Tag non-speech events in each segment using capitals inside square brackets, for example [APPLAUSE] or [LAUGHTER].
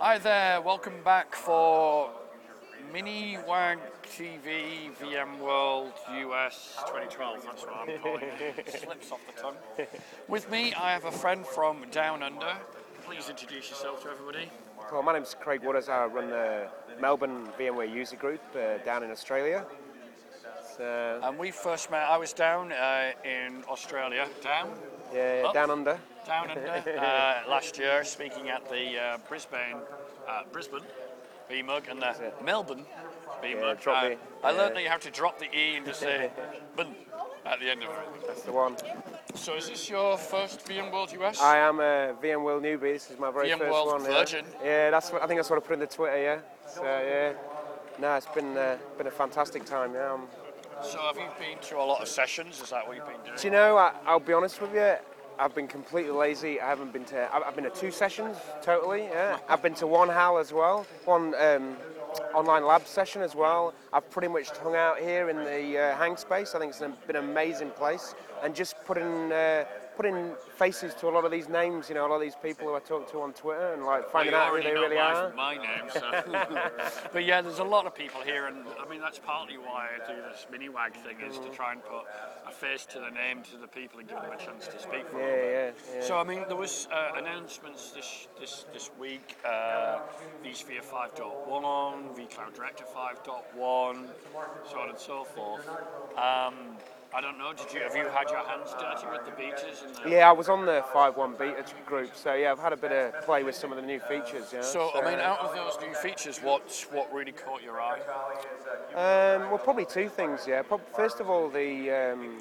Hi there, welcome back for Mini Wag TV VMworld US 2012. That's what I'm calling it. Slips off the tongue. With me, I have a friend from Down Under. Please introduce yourself to everybody. Well, my name's Craig Waters. I run the Melbourne VMware user group uh, down in Australia. So, And we first met, I was down uh, in Australia, down, yeah, Up. down under. Down under, uh, last year, speaking at the uh, Brisbane, uh, Brisbane VMUG and the. Melbourne VMUG. drop Uh, I learned that you have to drop the E and just say [LAUGHS] "bun" at the end of it. That's the one. So is this your first VMworld US? I am a VMworld newbie. This is my very VMworld first one. yeah. virgin. Yeah, that's what I think. That's what I put in the Twitter. Yeah. So yeah. No, it's been uh, been a fantastic time. Yeah. I'm, So have you been to a lot of sessions? Is that what you've been doing? Do you know? I, I'll be honest with you. I've been completely lazy. I haven't been to. I've, been to two sessions totally. Yeah. I've been to one HOL as well. One um, online lab session as well. I've pretty much hung out here in the uh, hang space. I think it's been an amazing place, and just putting uh, putting faces to a lot of these names. You know, a lot of these people who I talk to on Twitter, and like finding you out who they really my, are. my name, so. [LAUGHS] but yeah, there's a lot of people here, and I mean that's partly why I do this mini wag thing is to try and put a face to the name to the people and give them a chance to speak for a Yeah, little yeah, yeah. So I mean, there was uh, announcements this this this week. Uh, vSphere 5.1, vCloud Director 5.1, so on and so forth. Um, I don't know. Did you have you had your hands dirty with the betas? The, Yeah, I was on the five one beta group, so yeah, I've had a bit of play with some of the new features. Yeah. So I mean, out of those new features, what what really caught your eye? Um, well, probably two things. Yeah. First of all, the um,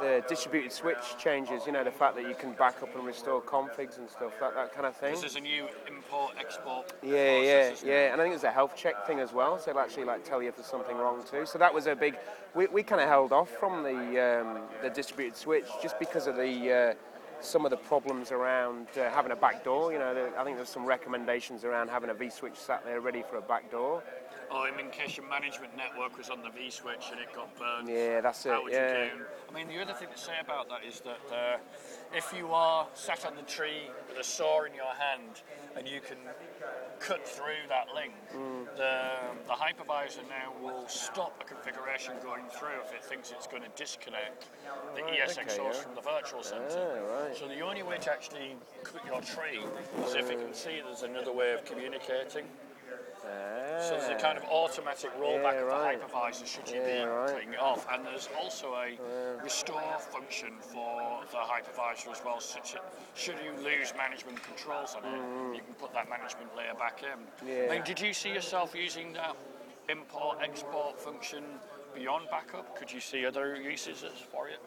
the distributed switch changes. You know, the fact that you can back up and restore configs and stuff, that that kind of thing. This is a new import export. Yeah, yeah, yeah. And I think there's a health check thing as well, so it'll actually like tell you if there's something wrong too. So that was a big. We, we kind of held off from the um, the distributed switch just because of the. Uh, some of the problems around uh, having a back door, you know, there, I think there's some recommendations around having a V-switch sat there ready for a back door. Oh, I mean, in case your management network was on the V switch and it got burned. Yeah, that's it. How would yeah. I mean, the other thing to say about that is that uh, if you are sat on the tree with a saw in your hand and you can cut through that link, Mm. the hypervisor now will stop a configuration going through if it thinks it's going to disconnect the Right, ESX okay, source yeah. from the virtual center. Ah, right. So the only way to actually cut your tree is if it can see there's another way of communicating. So there's a kind of automatic rollback Yeah, of the hypervisor should you Yeah, be right. cutting it off. And there's also a restore function for the hypervisor as well. That should you lose management controls on it, you can put that management layer back in. Mm. Yeah. I mean, did you see yourself using that import export function beyond backup? Could you see other uses for it?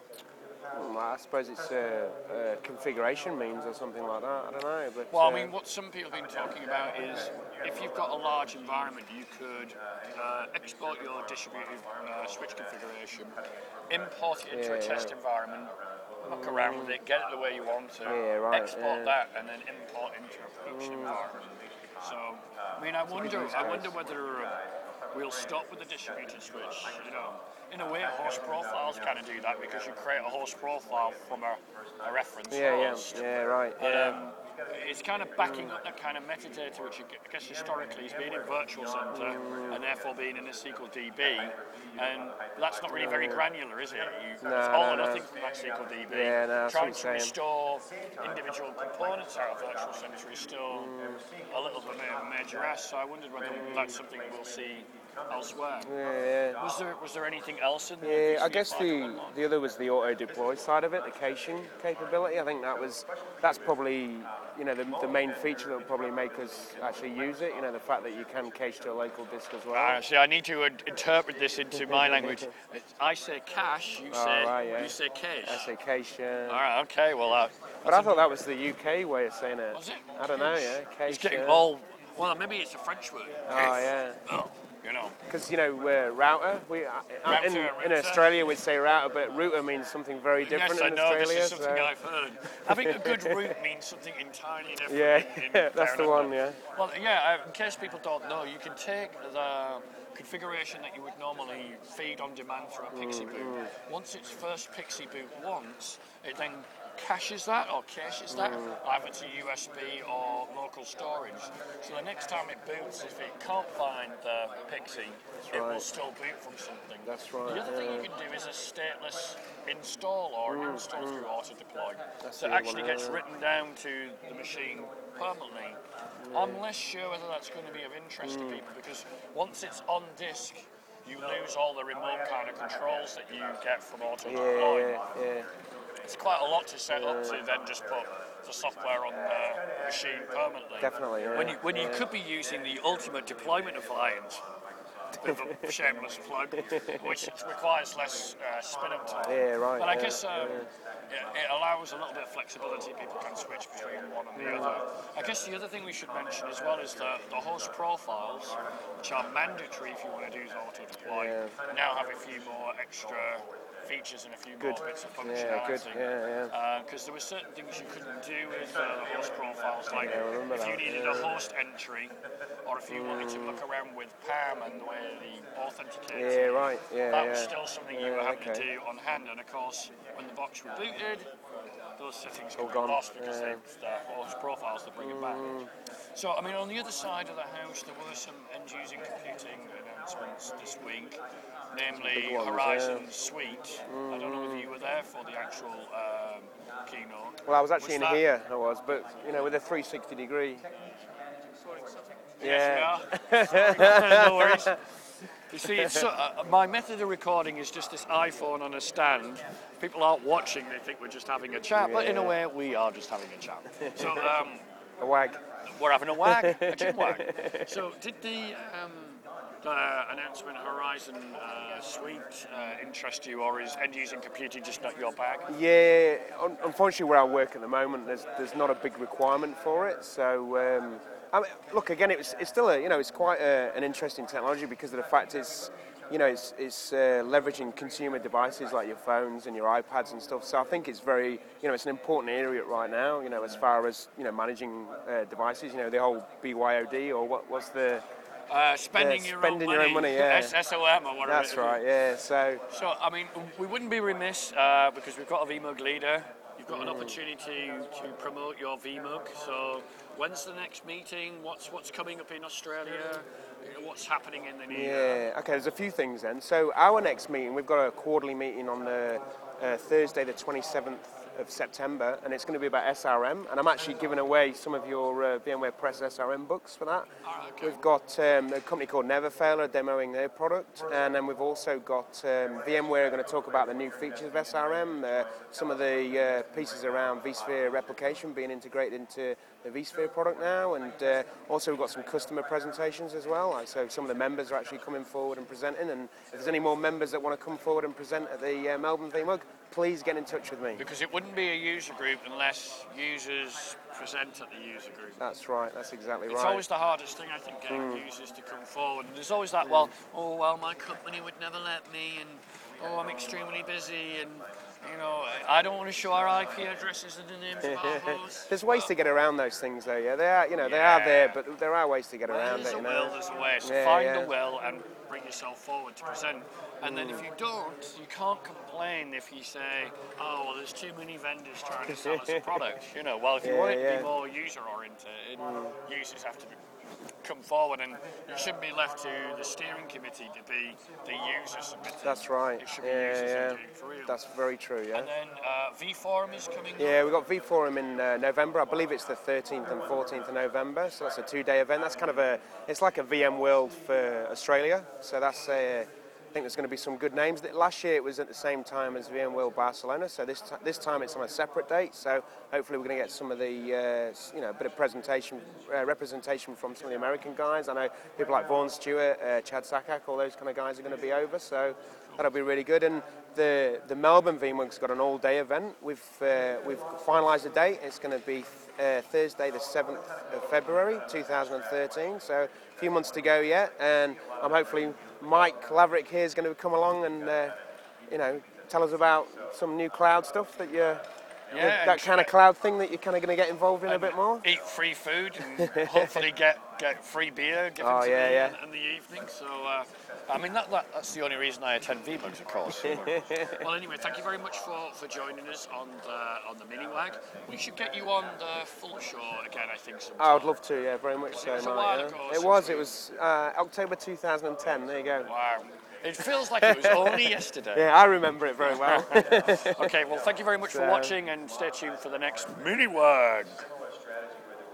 Well, I suppose it's uh, uh, configuration means or something like that. I don't know, but Well, uh, I mean, what some people have been talking about is if you've got a large environment, you could uh, export your distributed uh, switch configuration, import it into a test yeah. environment, muck around with it, get it the way you want to, Yeah, right, export yeah. that, and then import into a production environment. So, I mean, I wonder, I wonder whether uh, we'll stop with the distributed switch. You know, in a way, host profiles kind of do that because you create a host profile from a, a reference yeah, yeah, host. yeah, right, But yeah. um, it's kind of backing up that kind of metadata, which I guess historically has been in Virtual Center and therefore being in a SQL DB. And that's not really very granular, is it? You, No, it's all no, or no. nothing from that SQL DB. Yeah, no, Trying to restore individual components out of Virtual Center is still Mm. a little bit of a major S. So I wondered whether that's something we'll see elsewhere. yeah, yeah. Was there was there anything else in there? Yeah, I guess the, the other was the auto deploy side of it, the caching capability. I think that was that's probably you know the, the main feature that will probably make us actually use it. You know the fact that you can cache to a local disk as well. Uh, see, I need to interpret this into my language. [LAUGHS] I say cache, you Oh, say right, yeah. you say cache. I say cache. yeah. All right, okay. Well, uh, But I thought that was the UK way of saying it. Was it? I don't know. Yeah, cache. it's getting all. Well, maybe it's a French word. Oh yeah. Oh, you know. Because you know uh, router, we uh, Router, in, in. Australia we'd say router, but router means something very different yes, I in know. Australia. This is something so- I've heard. I think a good root [LAUGHS] means something entirely different. Yeah, in- [LAUGHS] in that's the one, yeah. Well, yeah. In case people don't know, you can take the configuration that you would normally feed on demand for a PXE Mm, boot. Once it's first PXE boot once, it then caches that or caches that either to USB or local storage. So the next time it boots, if it can't find the PXE, it will still boot from something. That's right, The other thing yeah. you can do is a stateless install or an install through auto deploy. That's So it actually gets written down to the machine permanently. I'm less sure whether that's going to be of interest Mm. to people because once it's on disk, you lose all the remote kind of controls that you get from auto Yeah, deploy. yeah, yeah. It's quite a lot to set up to then just put the software on the machine permanently. Definitely, yeah. When you when you could be using the ultimate deployment appliance. Bit of a shameless plug, which requires less uh, spin up time. Yeah, right, But I yeah, guess um, it, it allows a little bit of flexibility. People can switch between one and the other. I guess the other thing we should mention as well is that the host profiles, which are mandatory if you want to do auto deploy, Yeah. now have a few more extra features and a few Good. more bits of Yeah, functionality. good. Yeah, yeah. Because there were certain things you couldn't do with uh, the host profiles, like Yeah, if you needed yeah. a host entry, or if you wanted to look around with PAM and the way the authenticator. Yeah, right. Yeah, That yeah. was still something you Yeah, were having to do on hand, and of course, when the box rebooted, those settings All gone, lost because yeah. they, uh, the host profiles to bring it back. Mm. So, I mean, on the other side of the house, there were some end-user computing announcements this week, namely ones, Horizon yeah. Suite. I don't know whether you were mm. there for the actual um, keynote. Well, I was actually in here, I was, but you know, with a 360 degree. Yes, we are. [LAUGHS] No worries. You see, it's so, uh, my method of recording is just this iPhone on a stand. People aren't watching; they think we're just having a chat. But in a way, we are just having a chat. So um, A wag. we're having a wag, a [LAUGHS] chin wag. So did the um, announcement Horizon uh, Suite uh, interest you, or is end-user computing just not your bag? Yeah, un- unfortunately, where I work at the moment, there's there's not a big requirement for it. So, um, I mean, look again, it was, it's still a you know it's quite a, an interesting technology because of the fact it's you know it's it's uh, leveraging consumer devices like your phones and your iPads and stuff. So I think it's very you know it's an important area right now. You know, as far as you know managing uh, devices. You know, the whole BYOD or what what's the Uh, spending Yeah, your spending own your money, own money, yeah. S- SOM or whatever. that's right. Yeah. So. So, I mean, we wouldn't be remiss uh, because we've got a VMUG leader. Got an opportunity to promote your VMUG. So, when's the next meeting? What's what's coming up in Australia? What's happening in the new? Yeah, okay, there's a few things then. So, our next meeting, we've got a quarterly meeting on the uh, Thursday, the 27th of September, and it's going to be about SRM. And I'm actually giving away some of your uh, VMware Press SRM books for that. Ah, okay. We've got um, a company called Neverfail demoing their product, and then we've also got um, VMware going to talk about the new features of SRM, uh, some of the uh, pieces around vSphere replication being integrated into the vSphere product now, and uh, also we've got some customer presentations as well. So some of the members are actually coming forward and presenting, and if there's any more members that want to come forward and present at the uh, Melbourne VMUG, please get in touch with me. Because it wouldn't be a user group unless users present at the user group. That's right. That's exactly It's right. Hmm. always the hardest thing, I think, getting users to come forward. And there's always that, well, oh, well, my company would never let me, and oh, I'm extremely busy, and you know, I don't want to show our IP addresses and the names of our [LAUGHS] hosts. There's ways to get around those things, though. Yeah, they are. You know, they are there, but there are ways to get around There's it. a You will, there's a way. So Yeah, find yeah. the will and bring yourself forward to present. And then if mm. you don't, you can't complain if you say, oh, well, there's too many vendors trying to sell us a product. [LAUGHS] You know, well, if you want it to yeah. be more user oriented, mm. users have to be, come forward and it shouldn't be left to the steering committee to be the user submitting. That's right. It should be Yeah, users yeah. doing for real. That's very true. Yeah. and then uh, vForum is coming Yeah, up. we've got vForum in uh, November. I believe it's the 13th and 14th of November. So that's a two-day event. That's kind of a, it's like a VMworld for Australia. So that's, uh, I think there's going to be some good names. Last year it was at the same time as VMworld Barcelona. So this ti this time it's on a separate date. So hopefully we're going to get some of the, uh, you know, a bit of presentation, uh, representation from some of the American guys. I know people like Vaughan Stewart, uh, Chad Sakac, all those kind of guys are going to be over. So that'll be really good. And the the Melbourne VMUG's got an all-day event. We've uh, we've finalised the date. It's going to be uh, Thursday, the 7th of February, 2013. So a few months to go yet, and I'm hopefully Mike Laverick here is going to come along and uh, you know tell us about some new cloud stuff that you're Yeah, that kind of cloud thing that you're kind of going to get involved in a bit more. Eat free food and [LAUGHS] hopefully get, get free beer given Oh, to yeah, me yeah. In, in the evening. So, uh, I mean, that, that, that's the only reason I attend VMUGs, of course. [LAUGHS] well, anyway, thank you very much for, for joining us on the, on the mini wag. We should get you on the full show again, I think. Sometime. I would love to, yeah, very much It so. was a while yeah. ago It was, it was uh, October 2010. There you go. Wow. It feels like it was [LAUGHS] only yesterday. Yeah, I remember it very well. [LAUGHS] Okay, well, thank you very much for watching and stay tuned for the next mini wag.